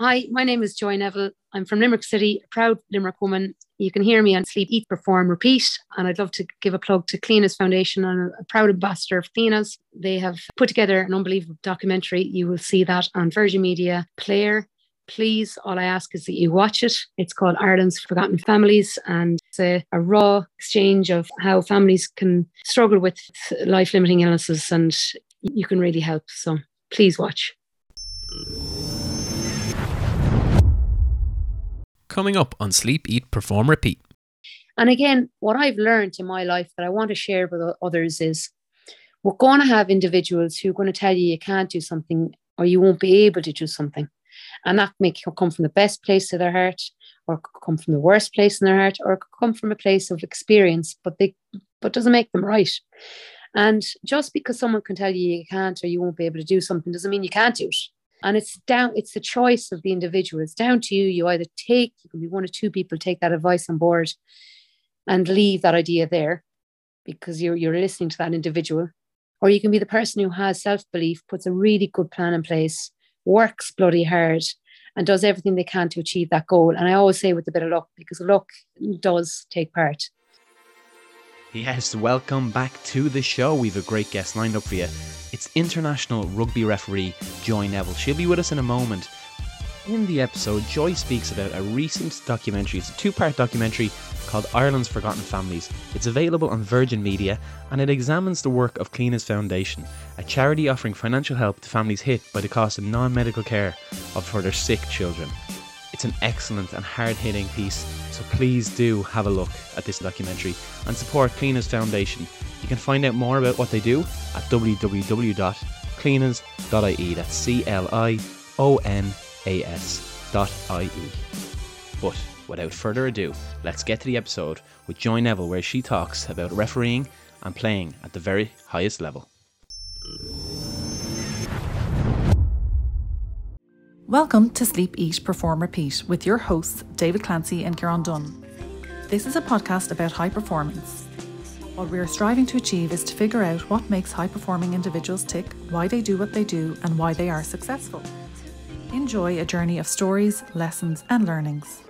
Hi, my name is Joy Neville. I'm from Limerick City, a proud Limerick woman. You can hear me on Sleep, Eat, Perform, Repeat. And I'd love to give a plug to Cliona's Foundation. I'm a proud ambassador of Cliona's. They have put together an unbelievable documentary. You will see that on Virgin Media Player. Please, all I ask is that you watch it. It's called Ireland's Forgotten Families, and it's a, a raw exchange of how families can struggle with life limiting illnesses, and you can really help. So please watch. Coming up on Sleep, Eat, Perform, Repeat. And again, what I've learned in my life that I want to share with others is we're going to have individuals who are going to tell you you can't do something or you won't be able to do something. And that may come from the best place of their heart, or come from the worst place in their heart, or come from a place of experience, but they but doesn't make them right. And just because someone can tell you you can't or you won't be able to do something doesn't mean you can't do it. And it's down, it's the choice of the individual. It's down to you. You either take, you can be one or two people take that advice on board and leave that idea there because you're you're listening to that individual. Or you can be the person who has self-belief, puts a really good plan in place, works bloody hard, and does everything they can to achieve that goal. And I always say with a bit of luck, because luck does take part. Yes, welcome back to the show. We've a great guest lined up for you. It's international rugby referee Joy Neville. She'll be with us in a moment. In the episode, Joy speaks about a recent documentary. It's a two part documentary called Ireland's Forgotten Families. It's available on Virgin Media and it examines the work of Cliona's Foundation, a charity offering financial help to families hit by the cost of non medical care of for their sick children. It's an excellent and hard hitting piece, so please do have a look at this documentary and support Cliona's Foundation. You can find out more about what they do at www.clionas.ie. That's C L I O N A S.ie. But without further ado, let's get to the episode with Joy Neville, where she talks about refereeing and playing at the very highest level. Welcome to Sleep, Eat, Perform, Repeat with your hosts, David Clancy and Kieran Dunn. This is a podcast about high performance. What we are striving to achieve is to figure out what makes high performing individuals tick, why they do what they do, and why they are successful. Enjoy a journey of stories, lessons, and learnings.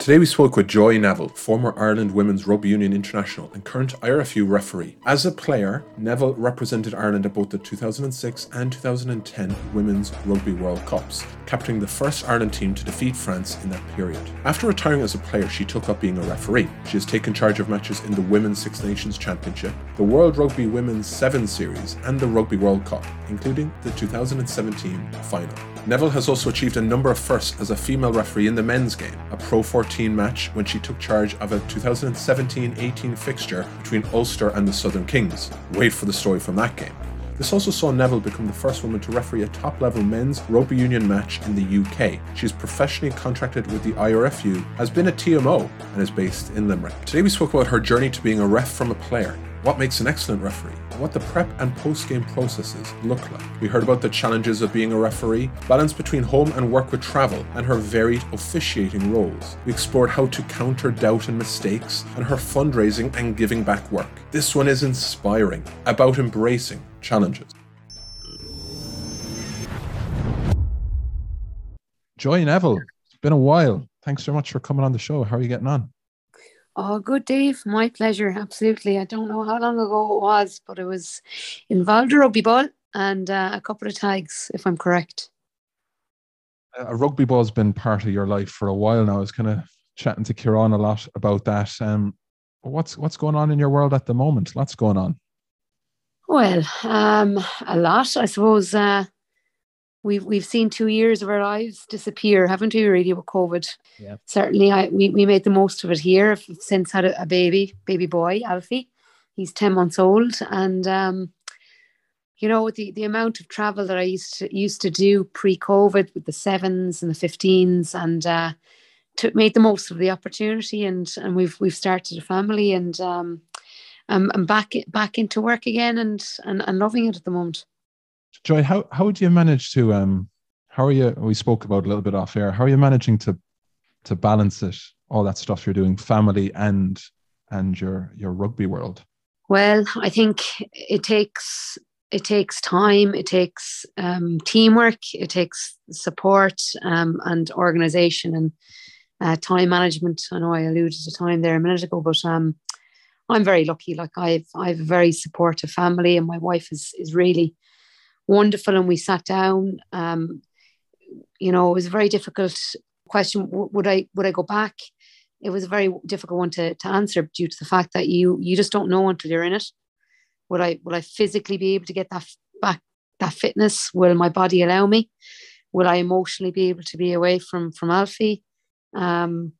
Today we spoke with Joy Neville, former Ireland Women's Rugby Union International and current IRFU referee. As a player, Neville represented Ireland at both the 2006 and 2010 Women's Rugby World Cups, captaining the first Ireland team to defeat France in that period. After retiring as a player, she took up being a referee. She has taken charge of matches in the Women's Six Nations Championship, the World Rugby Women's Seven Series, and the Rugby World Cup, including the 2017 final. Neville has also achieved a number of firsts as a female referee in the men's game, a Pro 14 match when she took charge of a 2017 18 fixture between Ulster and the Southern Kings. Wait for the story from that game. This also saw Neville become the first woman to referee a top level men's rugby union match in the UK. She is professionally contracted with the IRFU, has been a TMO, and is based in Limerick. Today we spoke about her journey to being a ref from a player, what makes an excellent referee, what the prep and post game processes look like. We heard about the challenges of being a referee, balance between home and work with travel, and her varied officiating roles. We explored how to counter doubt and mistakes, and her fundraising and giving back work. This one is inspiring, about embracing challenges. Joy Neville, it's been a while. Thanks so much for coming on the show. How are you getting on? Oh, good, Dave. My pleasure. Absolutely. I don't know how long ago it was, but it was involved a rugby ball and uh, a couple of tags, if I'm correct. A rugby ball's been part of your life for a while now. I was kind of chatting to Kieran a lot about that. Um, what's what's going on in your world at the moment? Lots going on. Well, um, a lot, I suppose. Uh, we've we've seen two years of our lives disappear, haven't we? Really with COVID. Yeah. Certainly, I we, we made the most of it here. I've since had a, a baby, baby boy, Alfie. He's ten months old, and um, you know the the amount of travel that I used to used to do pre-COVID with the sevens and the fifteens, and uh, took made the most of the opportunity, and and we've we've started a family, and um, I'm, I'm back back into work again, and and, and loving it at the moment. Joy, how how do you manage to um how are you we spoke about a little bit off air, how are you managing to to balance it, all that stuff you're doing, family and and your your rugby world? Well, I think it takes it takes time, it takes um, teamwork, it takes support um, and organization and uh, time management. I know I alluded to time there a minute ago, but um, I'm very lucky. Like I've I've a very supportive family, and my wife is is really wonderful. And we sat down. Um, you know, it was a very difficult question. Would I would I go back? It was a very difficult one to, to answer due to the fact that you you just don't know until you're in it. Would I will I physically be able to get that back that fitness? Will my body allow me? Will I emotionally be able to be away from from Alfie? Um,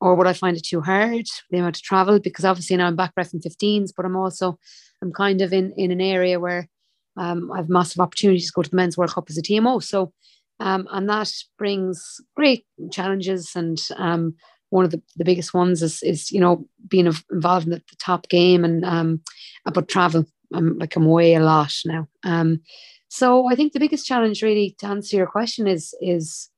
or would I find it too hard the amount of travel? Because obviously now I'm back ref in 15s, but I'm also I'm kind of in in an area where um, I have massive opportunities to go to the Men's World Cup as a TMO. So um, and that brings great challenges. And um, one of the, the biggest ones is, is, you know, being involved in the, the top game and um, about travel. I'm like I'm away a lot now. Um, so I think the biggest challenge really to answer your question is, is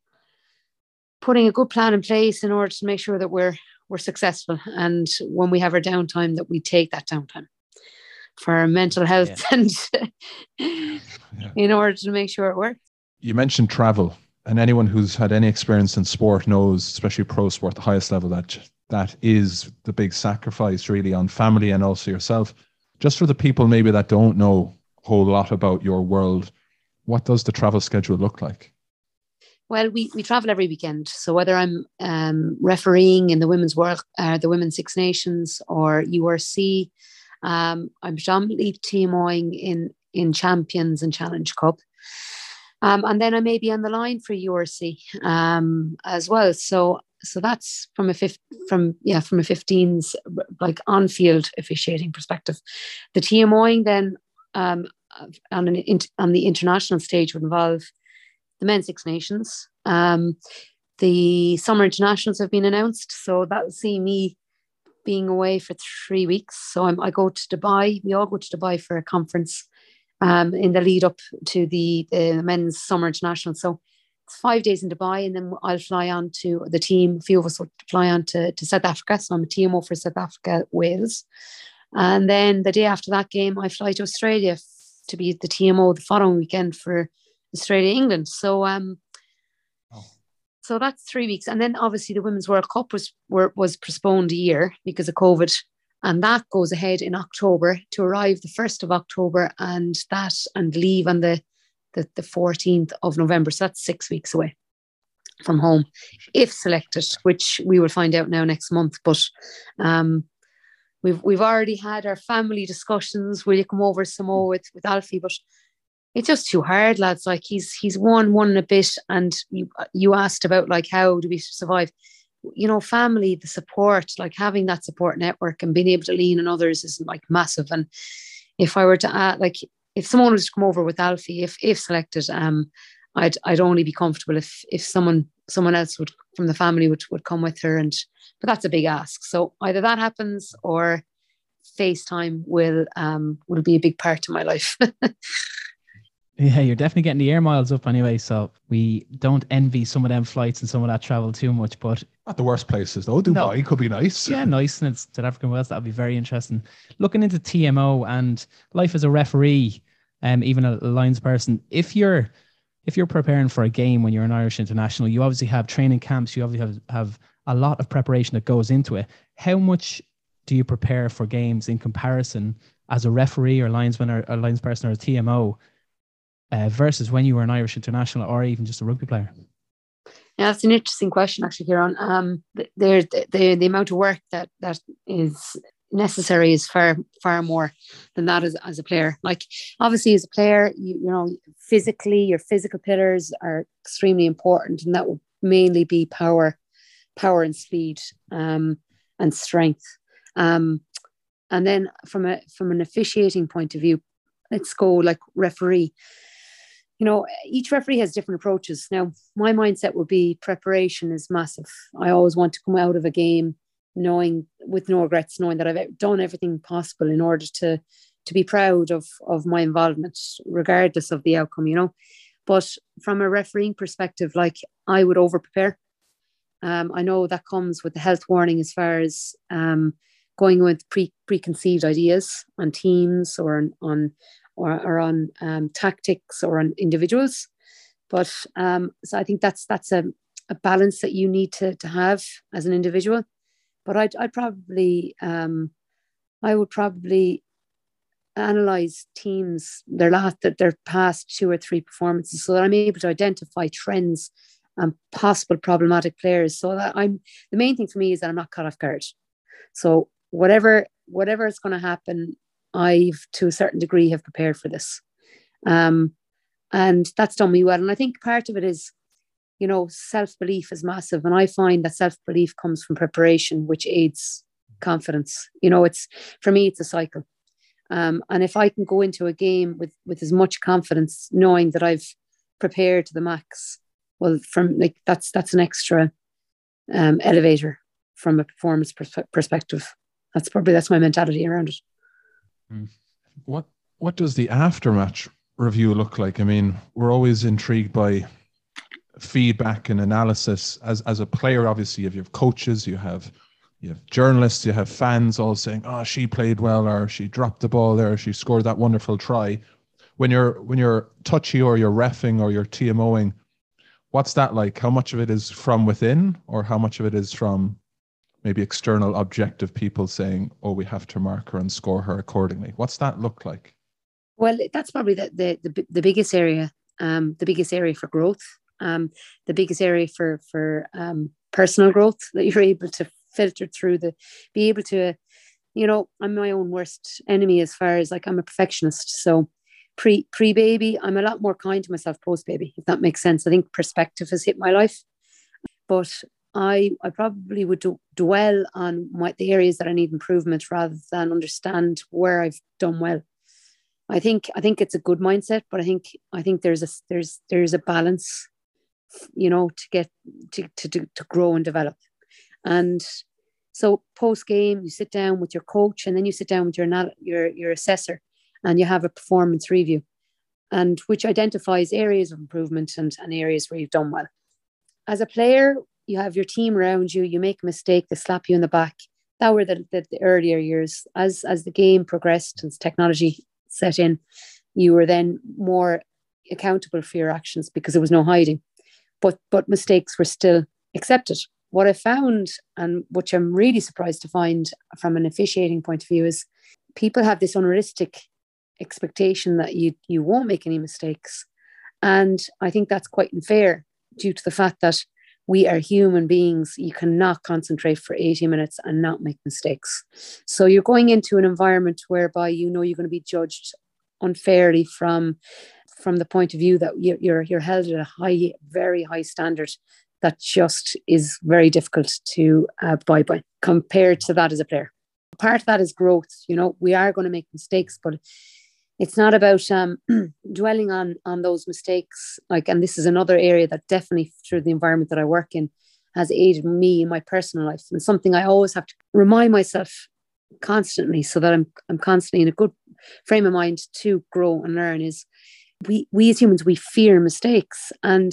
putting a good plan in place in order to make sure that we're, we're successful. And when we have our downtime, that we take that downtime for our mental health yeah. and in order to make sure it works you mentioned travel, and anyone who's had any experience in sport knows, especially pro sport, the highest level, that that is the big sacrifice really on family and also yourself. Just for the people maybe that don't know a whole lot about your world, what does the travel schedule look like? Well, we, we travel every weekend. So whether I'm um, refereeing in the women's world, uh, the Women's Six Nations or URC, um, I'm predominantly TMOing in in Champions and Challenge Cup. Um, and then I may be on the line for URC um, as well. So so that's from a fifth from yeah from a 15s like on field officiating perspective. The TMOing then um, on an on the international stage would involve the men's Six Nations. Um, the summer internationals have been announced, so that will see me being away for three weeks. So I'm, I go to Dubai. We all go to Dubai for a conference um, in the lead up to the, men's summer international. So it's five days in Dubai, and then I'll fly on to the team. A few of us will fly on to, to South Africa. So I'm a TMO for South Africa, Wales. And then the day after that game, I fly to Australia to be the TMO the following weekend for Australia, England. So um. So that's three weeks, and then obviously the Women's World Cup was were, was postponed a year because of COVID and that goes ahead in October to arrive the 1st of October and that and leave on the, the, the 14th of November. So that's six weeks away from home if selected, which we will find out now next month. But um, we've we've already had our family discussions. Will you come over some more with, with Alfie? But it's just too hard, lads. Like he's he's won one a bit, and you you asked about like how do we survive? you know, family, the support, like having that support network and being able to lean on others is like massive. And if I were to add, like, if someone was to come over with Alfie, if if selected, um, I'd I'd only be comfortable if if someone someone else would from the family would would come with her. And but that's a big ask. So either that happens or FaceTime will um will be a big part of my life. Yeah, you're definitely getting the air miles up anyway. So we don't envy some of them flights and some of that travel too much. But not the worst places though. Dubai no. could be nice. Yeah, nice. And it's South African Wales. That'd be very interesting. Looking into TMO and life as a referee, um, even a lines person. If you're if you're preparing for a game when you're an Irish international, you obviously have training camps. You obviously have, have a lot of preparation that goes into it. How much do you prepare for games in comparison as a referee or linesman or a linesperson or a TMO? Uh, versus when you were an Irish international or even just a rugby player? Yeah, that's an interesting question, actually, Kieran. Um, the, the, the amount of work that that is necessary is far far more than that as, as a player. Like obviously, as a player, you you know physically your physical pillars are extremely important, and that will mainly be power, power and speed, um, and strength. Um, and then from a from an officiating point of view, let's go like referee you know, each referee has different approaches. Now, my mindset would be preparation is massive. I always want to come out of a game knowing with no regrets, knowing that I've done everything possible in order to to be proud of of my involvement, regardless of the outcome, you know. But from a refereeing perspective, like I would over prepare. Um, I know that comes with the health warning as far as um, going with pre preconceived ideas on teams or on, on or, or on um, tactics or on individuals. But um, so I think that's that's a, a balance that you need to, to have as an individual. But I'd, I'd probably, um, I would probably analyze teams their last their past two or three performances so that I'm able to identify trends and possible problematic players. So that I'm the main thing for me is that I'm not caught off guard. So whatever whatever is going to happen, I've to a certain degree have prepared for this. Um, and that's done me well. And I think part of it is, you know, self belief is massive. And I find that self belief comes from preparation, which aids confidence. You know, it's for me, it's a cycle. Um, and if I can go into a game with with as much confidence, knowing that I've prepared to the max, well, from like that's that's an extra um, elevator from a performance pers- perspective. That's probably that's my mentality around it. Hmm. What what does the aftermatch review look like? I mean, we're always intrigued by feedback and analysis. As as a player, obviously, if you have coaches, you have you have journalists, you have fans all saying, "Oh, she played well," or "She dropped the ball there," "She scored that wonderful try." When you're when you're touchy or you're refing or you're TMOing, what's that like? How much of it is from within, or how much of it is from maybe external objective people saying, "Oh, we have to mark her and score her accordingly"? What's that look like? Well, that's probably the the the, the biggest area, um, the biggest area for growth, um, the biggest area for for um, personal growth that you're able to filter through the, be able to, you know, I'm my own worst enemy as far as like I'm a perfectionist. So pre pre baby, I'm a lot more kind to myself post baby, if that makes sense. I think perspective has hit my life, but I I probably would do, dwell on my, the areas that I need improvement rather than understand where I've done well. I think I think it's a good mindset, but I think I think there's a there's there's a balance, you know, to get to to to grow and develop. And so post game, you sit down with your coach, and then you sit down with your your your assessor, and you have a performance review, and which identifies areas of improvement and, and areas where you've done well. As a player, you have your team around you. You make a mistake, they slap you in the back. That were the, the, the earlier years. As as the game progressed and technology set in, you were then more accountable for your actions because there was no hiding. But but mistakes were still accepted. What I found, and which I'm really surprised to find from an officiating point of view, is people have this unrealistic expectation that you you won't make any mistakes. And I think that's quite unfair due to the fact that we are human beings. You cannot concentrate for 80 minutes and not make mistakes. So you're going into an environment whereby you know you're going to be judged unfairly from from the point of view that you're you're held at a high, very high standard that just is very difficult to uh, abide by compared to that as a player. Part of that is growth. You know, we are going to make mistakes, but it's not about um, dwelling on on those mistakes like and this is another area that definitely through the environment that i work in has aided me in my personal life and something i always have to remind myself constantly so that i'm i'm constantly in a good frame of mind to grow and learn is we we as humans we fear mistakes. And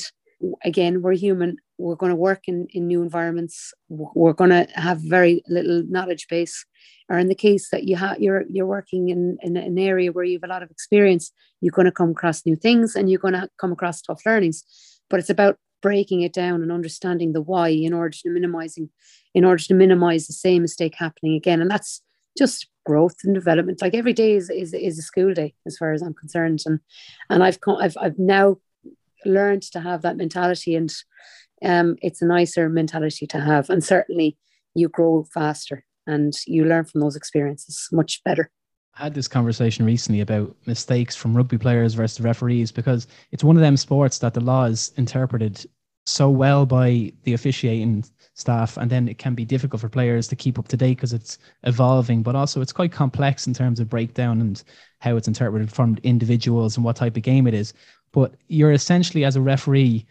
again we're human. We're going to work in in new environments. We're going to have very little knowledge base. Or in the case that you have you're you're working in, in an area where you have a lot of experience you're going to come across new things and you're going to come across tough learnings. But it's about breaking it down and understanding the why in order to minimizing in order to minimize the same mistake happening again. And that's just growth and development. Like every day is, is, is a school day as far as i'm concerned. And and i've come i've, I've now learned to have that mentality and um, it's a nicer mentality to have. And certainly you grow faster and you learn from those experiences much better. I had this conversation recently about mistakes from rugby players versus referees because it's one of them sports that the law is interpreted so well by the officiating staff and then it can be difficult for players to keep up to date because it's evolving. But also it's quite complex in terms of breakdown and how it's interpreted from individuals and what type of game it is but you're essentially as a referee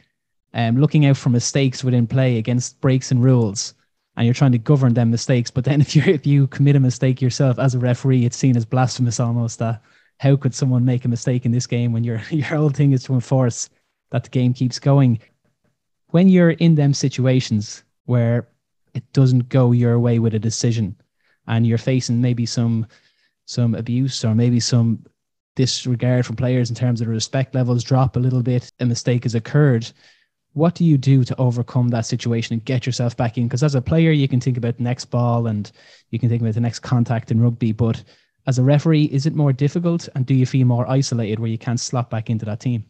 um, looking out for mistakes within play against breaks and rules and you're trying to govern them mistakes. But then if you if you commit a mistake yourself as a referee, it's seen as blasphemous almost. That how could someone make a mistake in this game when your your whole thing is to enforce that the game keeps going? When you're in them situations where it doesn't go your way with a decision, and you're facing maybe some some abuse or maybe some disregard from players in terms of the respect levels drop a little bit, a mistake has occurred. What do you do to overcome that situation and get yourself back in? Because as a player, you can think about the next ball and you can think about the next contact in rugby, but as a referee, is it more difficult and do you feel more isolated where you can't slot back into that team?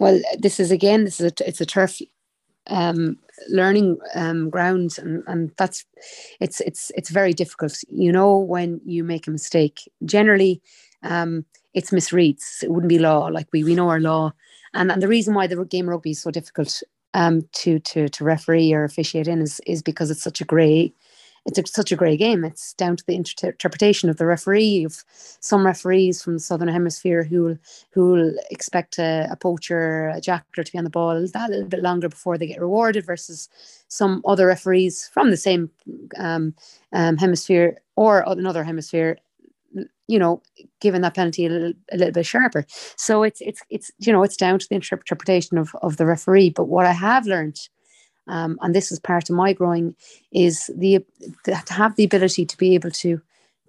Well, this is again, this is a, it's a turf um, learning um, ground, and, and that's it's it's it's very difficult. You know, when you make a mistake, generally, um, it's misreads. It wouldn't be law. Like we we know our law, and and the reason why the game rugby is so difficult um, to to to referee or officiate in is is because it's such a grey it's a, such a great game. It's down to the inter- interpretation of the referee. You've some referees from the southern hemisphere who will who will expect a, a poacher, a jackler to be on the ball that little bit longer before they get rewarded, versus some other referees from the same um, um, hemisphere or another hemisphere. You know, given that penalty a little, a little bit sharper. So it's it's it's you know it's down to the interpretation of of the referee. But what I have learned um, and this is part of my growing is the to have the ability to be able to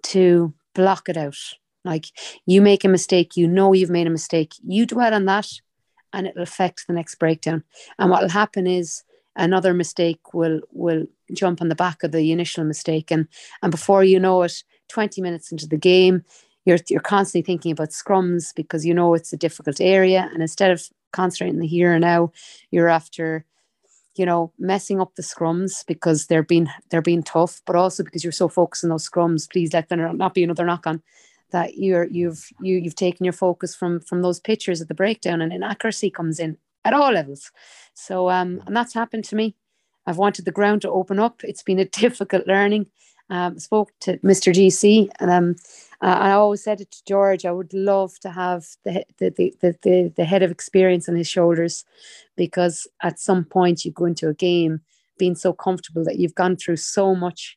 to block it out like you make a mistake you know you've made a mistake you dwell on that and it'll affect the next breakdown and what will happen is another mistake will will jump on the back of the initial mistake and and before you know it 20 minutes into the game you're you're constantly thinking about scrums because you know it's a difficult area and instead of concentrating the here and now you're after you know, messing up the scrums because they're being they're being tough, but also because you're so focused on those scrums. Please let there not be another knock on that you're you've you you've taken your focus from from those pictures at the breakdown and inaccuracy comes in at all levels. So um and that's happened to me. I've wanted the ground to open up. It's been a difficult learning. Um, spoke to Mr. GC and I always said it to George. I would love to have the, the the, the the head of experience on his shoulders, because at some point you go into a game being so comfortable that you've gone through so much,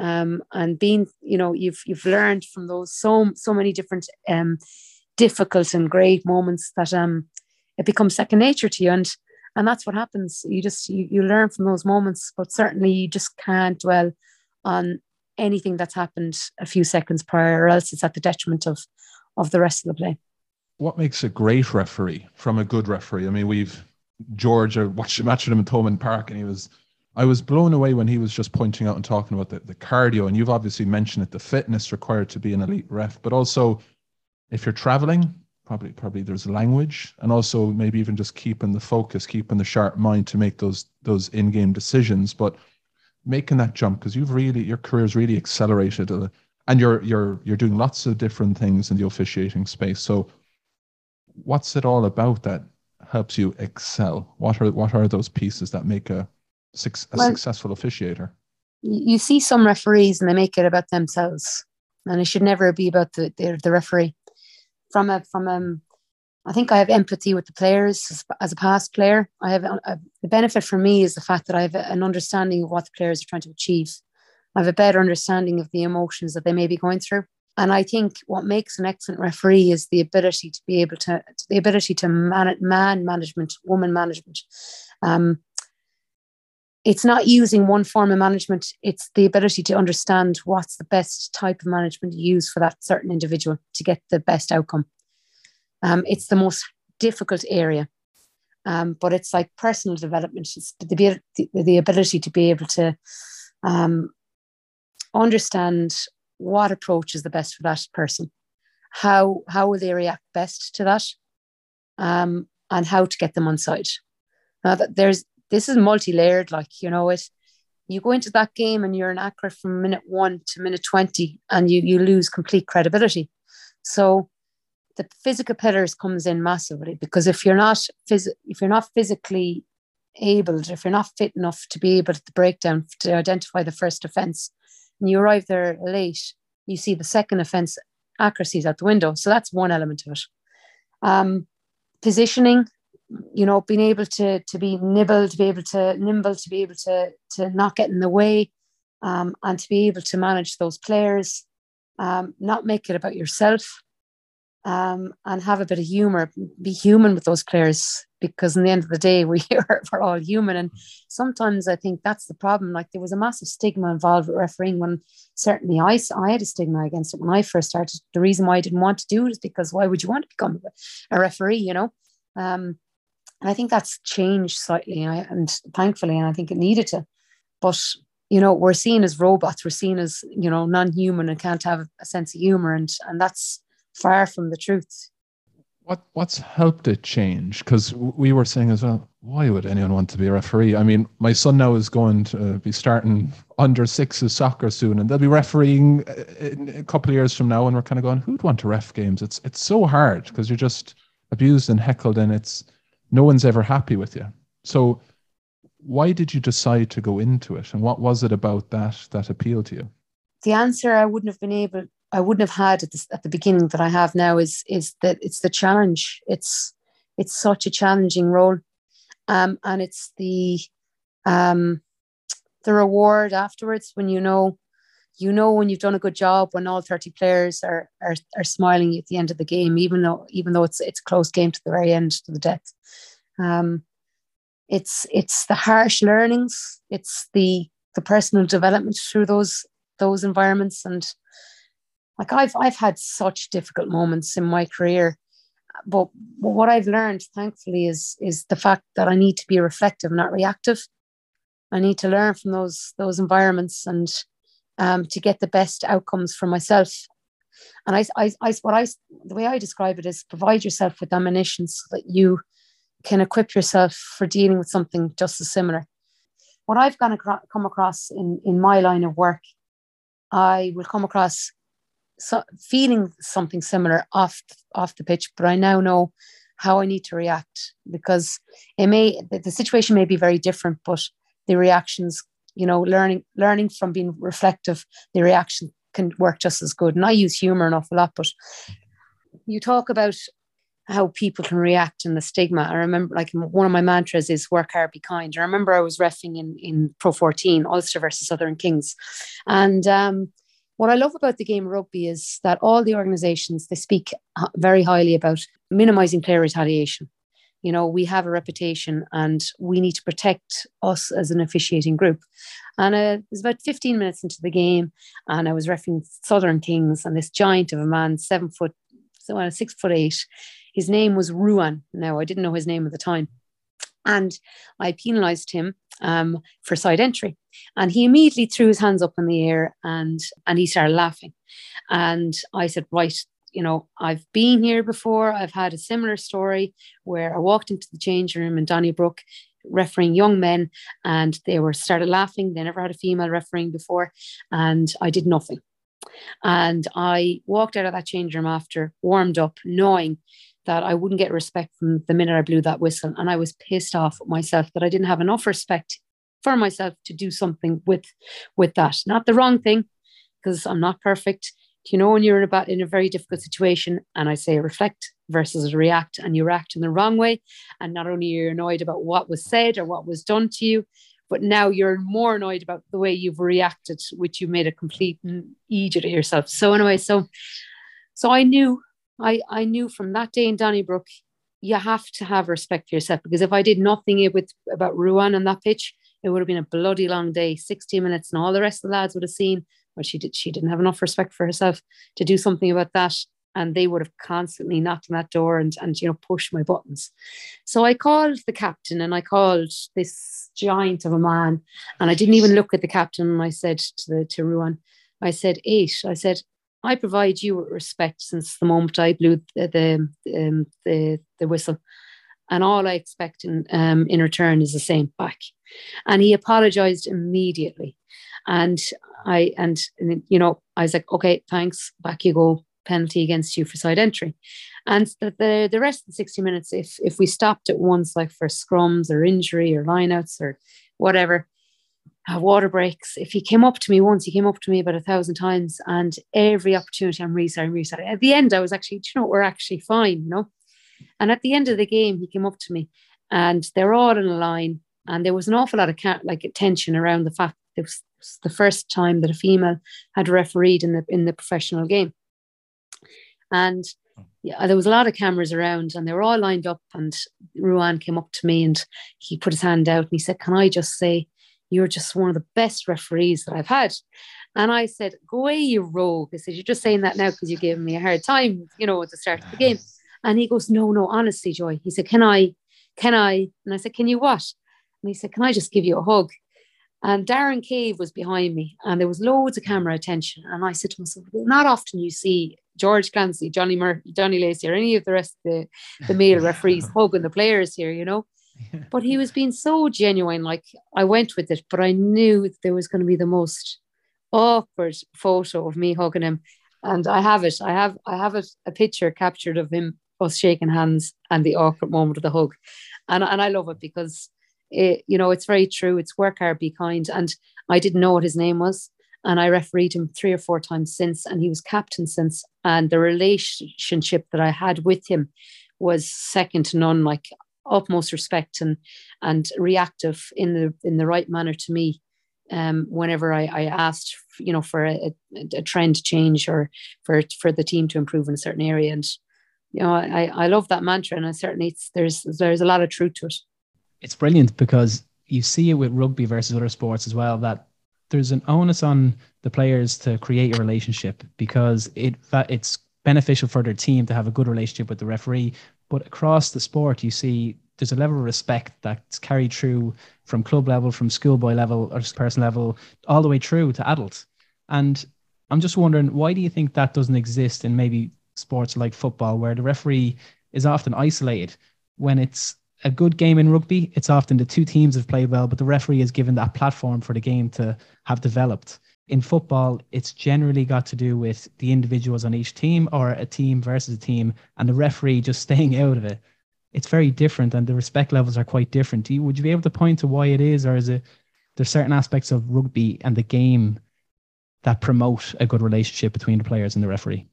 um, and being you know you've you've learned from those so so many different um, difficult and great moments that um it becomes second nature to you and and that's what happens you just you, you learn from those moments but certainly you just can't dwell on anything that's happened a few seconds prior, or else it's at the detriment of of the rest of the play. What makes a great referee from a good referee? I mean, we've George, I watched a match with him in Thomond Park, and he was I was blown away when he was just pointing out and talking about the, the cardio. And you've obviously mentioned it, the fitness required to be an elite ref, but also if you're traveling, probably probably there's language and also maybe even just keeping the focus, keeping the sharp mind to make those those in-game decisions. But making that jump because you've really your career's really accelerated uh, and you're you're you're doing lots of different things in the officiating space. So what's it all about that helps you excel? What are what are those pieces that make a, a well, successful officiator? you see some referees and they make it about themselves and it should never be about the the, the referee. From a from um I think I have empathy with the players as, a past player. I have a, the benefit for me is the fact that I have an understanding of what the players are trying to achieve. I have a better understanding of the emotions that they may be going through. And I think what makes an excellent referee is the ability to be able to, the ability to man, man management, woman management. Um, it's not using one form of management, it's the ability to understand what's the best type of management to use for that certain individual to get the best outcome. Um, it's the most difficult area. Um, but it's like personal development, it's the, the, the ability to be able to um, understand what approach is the best for that person, how how will they react best to that, um, and how to get them on side. Now that there's this is multi-layered, like you know it. You go into that game and you're inaccurate from minute one to minute twenty, and you you lose complete credibility. So the physical pillars comes in massively because if you're not phys- if you're not physically able, if you're not fit enough to be able to break down to identify the first offence, and you arrive there late, you see the second offence accuracies out the window. So that's one element of it. Um, positioning, you know, being able to to be nibble, to be able to nimble, to be able to to not get in the way, um, and to be able to manage those players, um, not make it about yourself, um, and have a bit of humor, be human with those players because in the end of the day we are we're all human. And sometimes I think that's the problem. Like there was a massive stigma involved with refereeing when certainly I, I had a stigma against it when I first started. The reason why I didn't want to do it is because why would you want to become a referee you know? Um, and I think that's changed slightly and thankfully and I think it needed to. But you know we're seen as robots. We're seen as you know non-human and can't have a sense of humor and and that's far from the truth what what's helped it change? Because we were saying as well, why would anyone want to be a referee? I mean, my son now is going to be starting under sixes soccer soon, and they'll be refereeing uh, in a couple of years from now, and we're kind of going, who'd want to ref games? It's it's so hard because you're just abused and heckled, and it's no one's ever happy with you. So, why did you decide to go into it, and what was it about that that appealed to you? The answer I wouldn't have been able I wouldn't have had at the, at the beginning that I have now is is that it's the challenge. It's it's such a challenging role, um, and it's the um, the reward afterwards when you know you know when you've done a good job when all 30 players are are, are smiling at the end of the game even though even though it's it's a close game to the very end to the death. Um, it's it's the harsh learnings. It's the the personal development through those those environments. And like I've I've had such difficult moments in my career, but what I've learned, thankfully, is is the fact that I need to be reflective, not reactive. I need to learn from those those environments and um, to get the best outcomes for myself. And I, I, I, what I, the way I describe it is provide yourself with ammunition so that you can equip yourself for dealing with something just as similar. What I've across, come across in, in my line of work, I will come across so feeling something similar off off the pitch, but I now know how I need to react because it may the, the situation may be very different, but the reactions, you know, learning learning from being reflective, the reaction can work just as good. And I use humor an awful lot, but you talk about how people can react and the stigma. I remember like one of my mantras is work hard, be kind. I remember I was refing in, in Pro 14, Ulster versus Southern Kings. And um, what I love about the game of rugby is that all the organizations they speak very highly about minimizing player retaliation. You know, we have a reputation and we need to protect us as an officiating group. And uh, it was about 15 minutes into the game, and I was refereeing Southern Kings, and this giant of a man, seven foot, so six foot eight, his name was Ruan. Now, I didn't know his name at the time. And I penalized him um, for side entry. And he immediately threw his hands up in the air and, and he started laughing. And I said, Right, you know, I've been here before. I've had a similar story where I walked into the change room in Donnybrook refereeing young men and they were started laughing. They never had a female refereeing before. And I did nothing. And I walked out of that change room after, warmed up, knowing that I wouldn't get respect from the minute I blew that whistle. And I was pissed off at myself that I didn't have enough respect for myself to do something with with that. Not the wrong thing, because I'm not perfect. You know, when you're in a in a very difficult situation, and I say reflect versus react, and you react in the wrong way, and not only you're annoyed about what was said or what was done to you, but now you're more annoyed about the way you've reacted, which you made a complete idiot of yourself. So anyway, so so I knew I, I knew from that day in Donnybrook, you have to have respect for yourself because if I did nothing with about Ruan on that pitch, it would have been a bloody long day, 60 minutes, and all the rest of the lads would have seen, but she did she didn't have enough respect for herself to do something about that. And they would have constantly knocked on that door and and you know pushed my buttons. So I called the captain and I called this giant of a man, and I didn't even look at the captain. And I said to the to Ruan, I said, eight. I said, I provide you with respect since the moment I blew the the, um, the, the whistle, and all I expect in um, in return is the same back. And he apologized immediately, and I and, you know I was like, okay, thanks, back you go, penalty against you for side entry. And the, the, the rest of the 60 minutes, if if we stopped at once, like for scrums or injury or lineouts or whatever, uh, water breaks. If he came up to me once, he came up to me about a thousand times, and every opportunity, I'm really sorry. At the end, I was actually, you know, we're actually fine, you know. And at the end of the game, he came up to me, and they're all in a line, and there was an awful lot of like tension around the fact that it was the first time that a female had refereed in the in the professional game, and yeah, there was a lot of cameras around and they were all lined up. And Ruan came up to me and he put his hand out and he said, Can I just say, you're just one of the best referees that I've had. And I said, Go away, you rogue. I said, You're just saying that now because you're giving me a hard time, you know, at the start of the game. And he goes, No, no, honestly, Joy. He said, Can I, can I? And I said, Can you what? And he said, Can I just give you a hug? And Darren Cave was behind me, and there was loads of camera attention. And I said to myself, Not often you see George Clancy, Johnny Murphy, Johnny Lacey, or any of the rest of the, the male referees hugging the players here, you know. But he was being so genuine. Like I went with it, but I knew there was going to be the most awkward photo of me hugging him. And I have it. I have I have a picture captured of him us shaking hands and the awkward moment of the hug. And, and I love it because it, you know, it's very true. It's work hard, be kind. And I didn't know what his name was and I refereed him three or four times since, and he was captain since. And the relationship that I had with him was second to none, like utmost respect and and reactive in the in the right manner to me. Um, whenever I, I asked, you know, for a, a trend change or for for the team to improve in a certain area, and you know, I I love that mantra, and I certainly there's there's a lot of truth to it. It's brilliant because you see it with rugby versus other sports as well that there's an onus on the players to create a relationship because it it's beneficial for their team to have a good relationship with the referee. But across the sport, you see there's a level of respect that's carried through from club level, from schoolboy level or person level, all the way through to adults. And I'm just wondering, why do you think that doesn't exist in maybe sports like football, where the referee is often isolated when it's a good game in rugby, it's often the two teams have played well, but the referee is given that platform for the game to have developed. In football, it's generally got to do with the individuals on each team or a team versus a team and the referee just staying out of it. It's very different and the respect levels are quite different. You, would you be able to point to why it is, or is it there's certain aspects of rugby and the game that promote a good relationship between the players and the referee?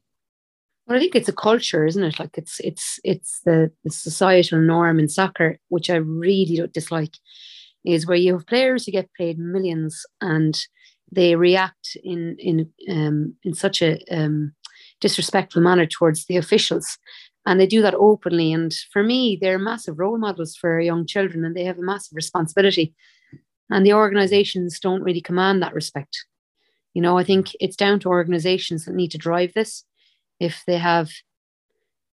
Well, I think it's a culture, isn't it? Like it's it's it's the, the societal norm in soccer, which I really don't dislike, is where you have players who get paid millions and they react in in um, in such a um, disrespectful manner towards the officials, and they do that openly. And for me, they're massive role models for young children, and they have a massive responsibility. And the organisations don't really command that respect. You know, I think it's down to organisations that need to drive this if they have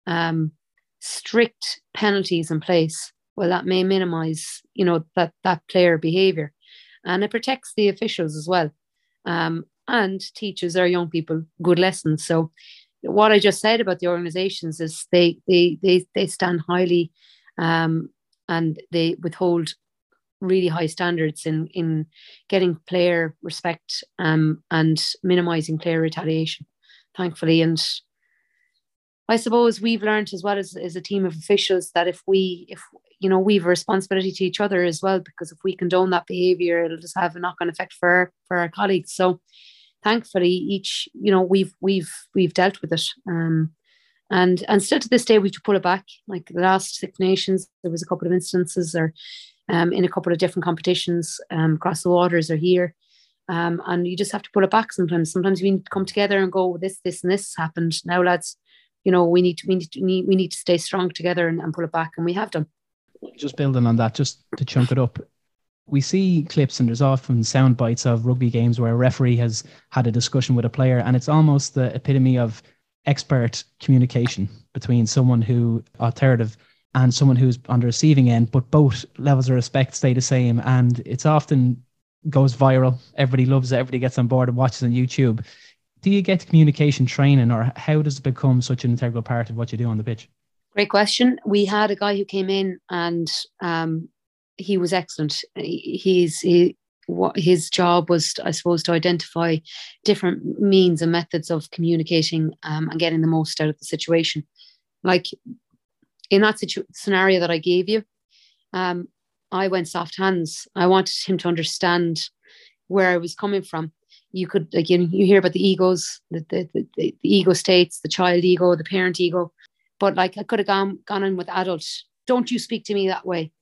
um, strict penalties in place, well, that may minimize, you know, that that player behavior, and it protects the officials as well, um, and teaches our young people good lessons. So, what I just said about the organisations is they they they they stand highly, um, and they withhold really high standards in in getting player respect um, and minimizing player retaliation thankfully and I suppose we've learned as well as, as a team of officials that if we, if you know, we've a responsibility to each other as well, because if we condone that behaviour, it'll just have a knock-on effect for for our colleagues. So, thankfully, each you know we've we've we've dealt with it, um, and and still to this day we have to pull it back. Like the last Six Nations, there was a couple of instances, or um, in a couple of different competitions um, across the waters or here. Um, and you just have to pull it back sometimes. Sometimes we need to come together and go, this, this, and this happened. Now, lads, you know we need to we need to, we need to stay strong together and, and pull it back and we have done just building on that just to chunk it up we see clips and there's often sound bites of rugby games where a referee has had a discussion with a player and it's almost the epitome of expert communication between someone who authoritative and someone who's on the receiving end but both levels of respect stay the same. And it's often goes viral. Everybody loves it. Everybody gets on board and watches on youtube. Do you get communication training or how does it become such an integral part of what you do on the pitch? Great question. We had a guy who came in and um, he was excellent. He's he, what his job was, I suppose, to identify different means and methods of communicating um, and getting the most out of the situation. Like in that situ- scenario that I gave you, um, I went soft hands. I wanted him to understand where I was coming from you could like you, you hear about the egos the, the, the, the ego states the child ego the parent ego but like i could have gone gone in with adults. Don't you speak to me that way.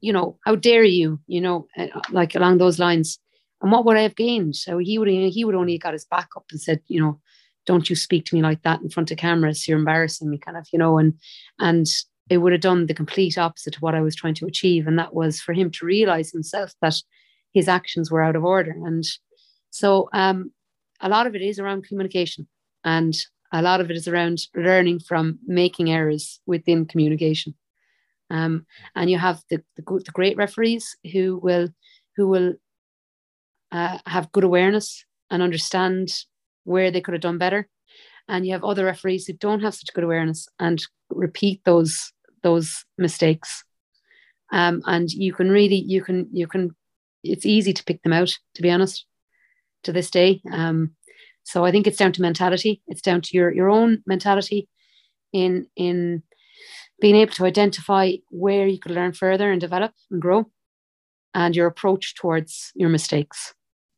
You know how dare you you know uh, like along those lines. And what would i have gained? So he would he would only got his back up and said you know don't you speak to me like that in front of cameras. You're embarrassing me kind of you know and and it would have done the complete opposite to what I was trying to achieve. And that was for him to realize himself that his actions were out of order. And so um a lot of it is around communication. And a lot of it is around learning from making errors within communication um, and you have the, the, the great referees who will who will uh, have good awareness and understand where they could have done better. And you have other referees who don't have such good awareness and repeat those those mistakes. Um, and you can really you can you can it's easy to pick them out to be honest to this day. Um, so I think it's down to mentality. It's down to your your own mentality in in being able to identify where you could learn further and develop and grow and your approach towards your mistakes.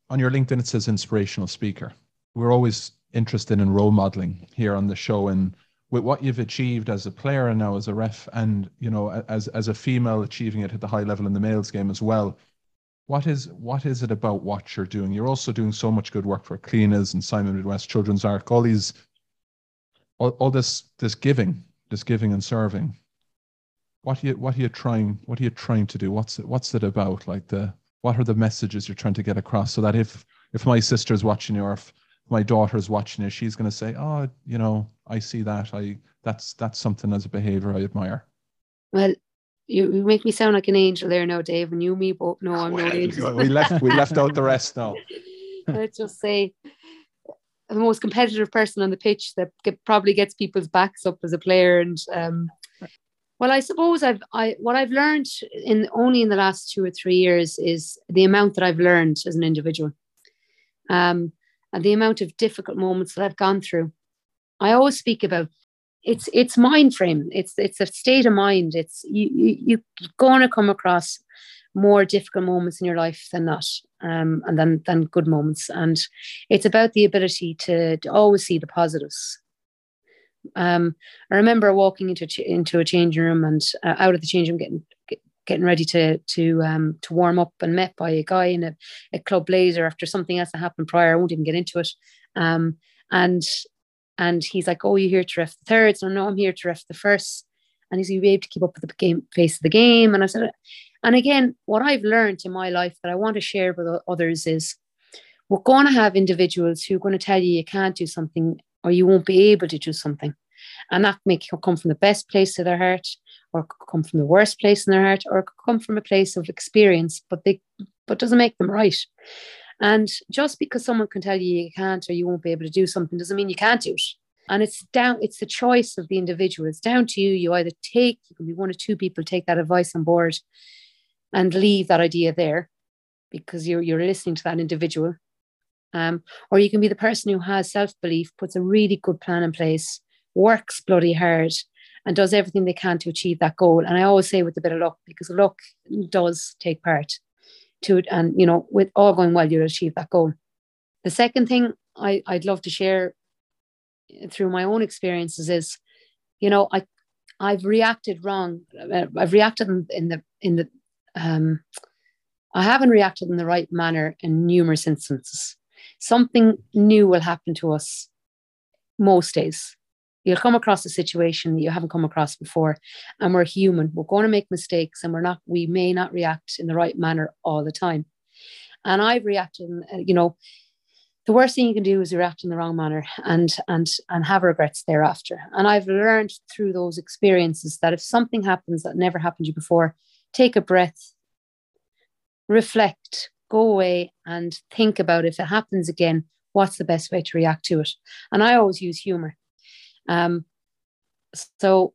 On your LinkedIn, it says inspirational speaker. We're always interested in role modeling here on the show and with what you've achieved as a player and now as a ref and you know as as a female achieving it at the high level in the males game as well what is what is it about what you're doing you're also doing so much good work for Cliona's and simon midwest children's ark all these all, all this this giving this giving and serving. What are you what are you trying what are you trying to do? What's it what's it about? Like the what are the messages you're trying to get across so that if if my sister's watching you or if my daughter's watching you, she's gonna say, Oh, you know, I see that. I that's that's something as a behavior I admire. Well, you, you make me sound like an angel there now, Dave, and you me both know I'm well, no angel. we left we left out the rest now. Let's just say the most competitive person on the pitch that get, probably gets people's backs up as a player. And um, well, I suppose I've I what I've learned in only in the last two or three years is the amount that I've learned as an individual, um, and the amount of difficult moments that I've gone through. I always speak about it's it's mind frame. It's it's a state of mind. It's you you you're going to come across more difficult moments in your life than not um, and then then good moments and it's about the ability to, to always see the positives um, I remember walking into into a changing room and uh, out of the changing room getting getting ready to to um, to warm up and met by a guy in a, a club blazer after something else that happened prior. I won't even get into it. Um, and and he's like, "Oh, you're here to ref the thirds?" No, no, I'm here to ref the first. And he's, "You be able to keep up with the game face of the game?" And I said, and again, what I've learned in my life that I want to share with others is we're going to have individuals who are going to tell you you can't do something or you won't be able to do something. And that may come from the best place of their heart or come from the worst place in their heart or come from a place of experience, but they but doesn't make them right. And just because someone can tell you you can't or you won't be able to do something doesn't mean you can't do it. And it's down, it's the choice of the individual. It's down to you. You either take, you can be one or two people take that advice on board and leave that idea there because you're you're listening to that individual. Um, or you can be the person who has self belief, puts a really good plan in place, works bloody hard, and does everything they can to achieve that goal. And I always say with a bit of luck, because luck does take part to it. And you know, with all going well, you'll achieve that goal. The second thing I, I'd love to share through my own experiences is, you know, I I've reacted wrong. I've reacted in, in the in the um, I haven't reacted in the right manner in numerous instances. Something new will happen to us most days. You'll come across a situation that you haven't come across before, and we're human. We're going to make mistakes, and we're not. We may not react in the right manner all the time. And I've reacted, uh, you know, the worst thing you can do is react in the wrong manner and and and have regrets thereafter. And I've learned through those experiences that if something happens that never happened to you before, take a breath, reflect, go away and think about if it happens again, what's the best way to react to it? And I always use humor. Um, so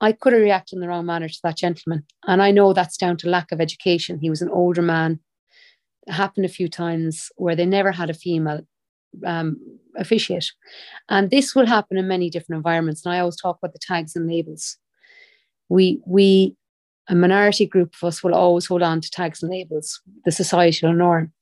I could have reacted in the wrong manner to that gentleman. And I know that's down to lack of education. He was an older man. It happened a few times where they never had a female um, officiate. And this will happen in many different environments. And I always talk about the tags and labels. We we a minority group of us will always hold on to tags and labels, the societal norm.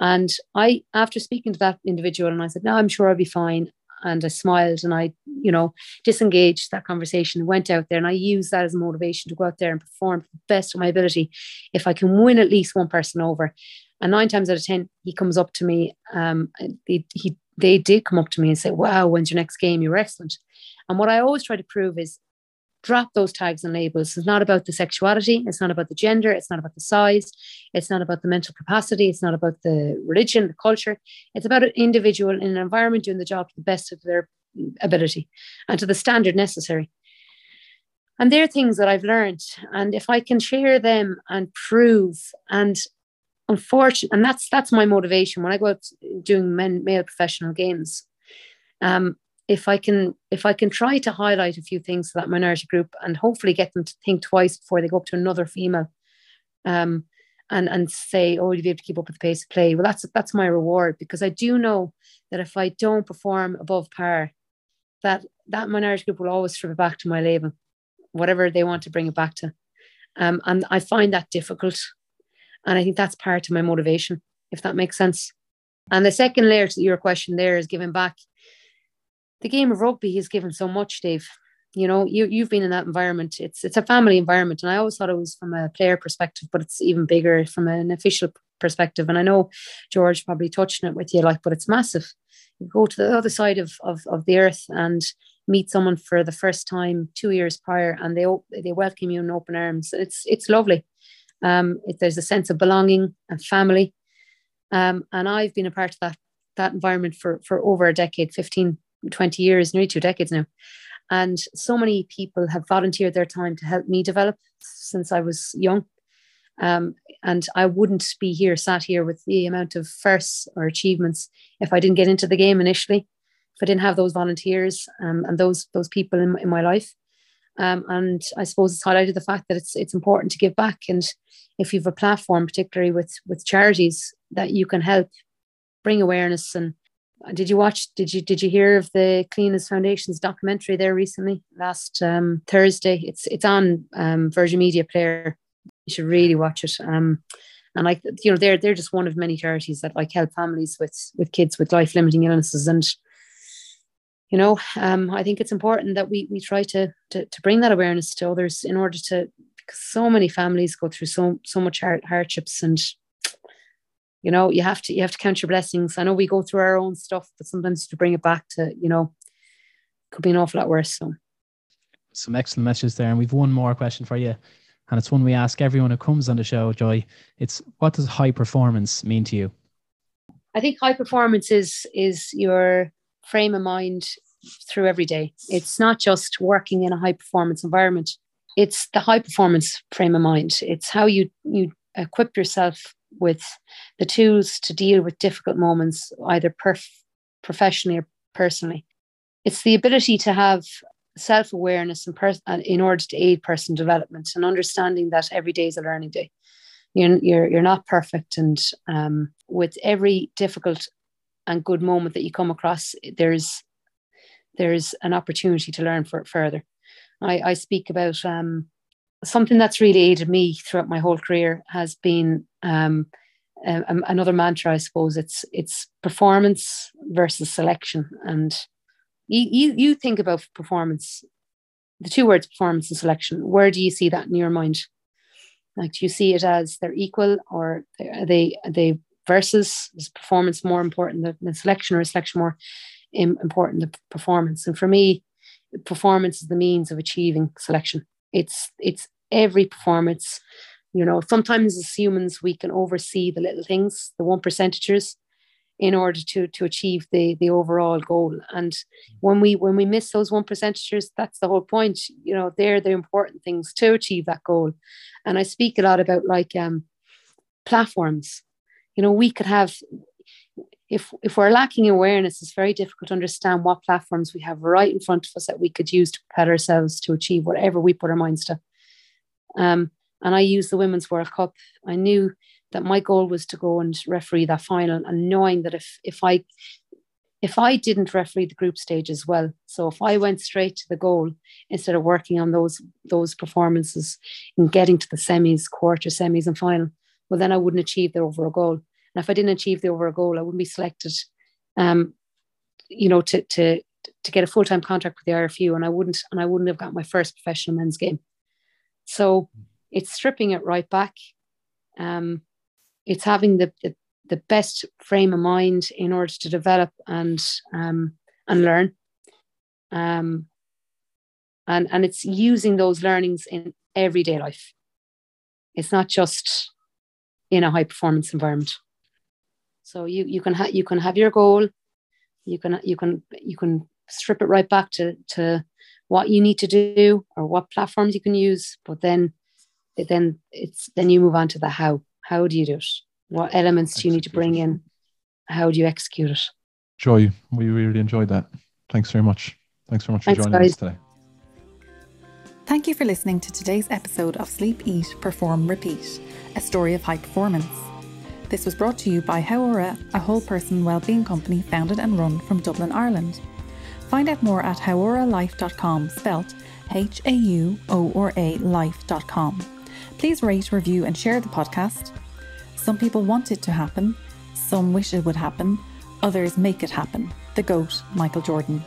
And I, after speaking to that individual, and I said, No, I'm sure I'll be fine. And I smiled and I, you know, disengaged that conversation, went out there and I used that as a motivation to go out there and perform to the best of my ability. If I can win at least one person over. And nine times out of 10, he comes up to me. Um, he, he they did come up to me and say, Wow, when's your next game? You're excellent. And what I always try to prove is drop those tags and labels. It's not about the sexuality, it's not about the gender, it's not about the size, it's not about the mental capacity, it's not about the religion, the culture. It's about an individual in an environment doing the job to the best of their ability and to the standard necessary. And they're things that I've learned. And if I can share them and prove and unfortunately, and that's that's my motivation when I go out doing men male professional games. Um, if I can if I can try to highlight a few things to that minority group and hopefully get them to think twice before they go up to another female, um, and and say, oh, you'll be able to keep up with the pace of play. Well, that's that's my reward because I do know that if I don't perform above par, that that minority group will always strip it back to my label, whatever they want to bring it back to. Um, and I find that difficult. And I think that's part of my motivation, if that makes sense. And the second layer to your question there is giving back. The game of rugby has given so much, Dave. You know, you you've been in that environment. It's it's a family environment, and I always thought it was from a player perspective, but it's even bigger from an official perspective. And I know George probably touched on it with you, like, but it's massive. You go to the other side of of, of the earth and meet someone for the first time two years prior, and they they welcome you in open arms. It's it's lovely. Um, it, there's a sense of belonging and family. Um, and I've been a part of that, that environment for, for over a decade, 15, 20 years, nearly two decades now. And so many people have volunteered their time to help me develop since I was young. Um, and I wouldn't be here, sat here with the amount of firsts or achievements if I didn't get into the game initially, if I didn't have those volunteers um, and those those people in, in my life. Um, and I suppose it's highlighted the fact that it's it's important to give back. And if you have a platform, particularly with with charities, that you can help bring awareness. And did you watch? Did you did you hear of the Cliona's Foundation's documentary there recently? Last um, Thursday, it's it's on um, Virgin Media Player. You should really watch it. Um, and like you know, they're they're just one of many charities that like help families with with kids with life limiting illnesses and you know, um, I think it's important that we we try to, to to bring that awareness to others in order to because so many families go through so so much hard, hardships and you know you have to you have to count your blessings. I know we go through our own stuff, but sometimes to bring it back to you know could be an awful lot worse. So some excellent messages there, and we've one more question for you, and it's one we ask everyone who comes on the show. Joy, it's what does high performance mean to you? I think high performance is is your frame of mind through every day. It's not just working in a high performance environment. It's the high performance frame of mind. It's how you you equip yourself with the tools to deal with difficult moments, either perf- professionally or personally. It's the ability to have self awareness pers- in order to aid person development and understanding that every day is a learning day. You're, you're, you're not perfect. And um, with every difficult and good moment that you come across, there's there's an opportunity to learn for further. I, I speak about um, something that's really aided me throughout my whole career has been um, another mantra. I suppose it's it's performance versus selection, and you, you you think about performance, the two words performance and selection. Where do you see that in your mind? Like, do you see it as they're equal, or are they are they versus is performance more important than selection or is selection more important than performance and for me performance is the means of achieving selection it's it's every performance you know sometimes as humans we can oversee the little things the one percentagers in order to to achieve the the overall goal. And when we when we miss those one percentagers that's the whole point. You know they're the important things to achieve that goal. And i speak a lot about like um platforms. You know we could have if if we're lacking awareness it's very difficult to understand what platforms we have right in front of us that we could use to prepare ourselves to achieve whatever we put our minds to. Um, and i used the women's world cup. I knew that my goal was to go and referee that final and knowing that if if i if i didn't referee the group stage as well so if i went straight to the goal instead of working on those those performances and getting to the semis quarter semis and final well then i wouldn't achieve the overall goal. And if I didn't achieve the overall goal, I wouldn't be selected, um, you know, to to to get a full time contract with the IRFU, and I wouldn't and I wouldn't have got my first professional men's game. So it's stripping it right back. Um, it's having the, the the best frame of mind in order to develop and um, and learn. Um, and and it's using those learnings in everyday life. It's not just in a high performance environment. So you you can have you can have your goal, you can you can you can strip it right back to to what you need to do or what platforms you can use, but then then it's then you move on to the how. How do you do it? What elements do you need to bring in? How do you execute it? Joy, we really enjoyed that. Thanks very much. Thanks very much for Thanks, joining guys. us today. Thank you for listening to today's episode of Sleep, Eat, Perform, Repeat, a story of high performance. This was brought to you by Hauora, a whole person wellbeing company founded and run from Dublin, Ireland. Find out more at hauoralife.com, spelt H A U O R A life.com. Please rate, review, and share the podcast. Some people want it to happen, some wish it would happen, others make it happen. The GOAT, Michael Jordan.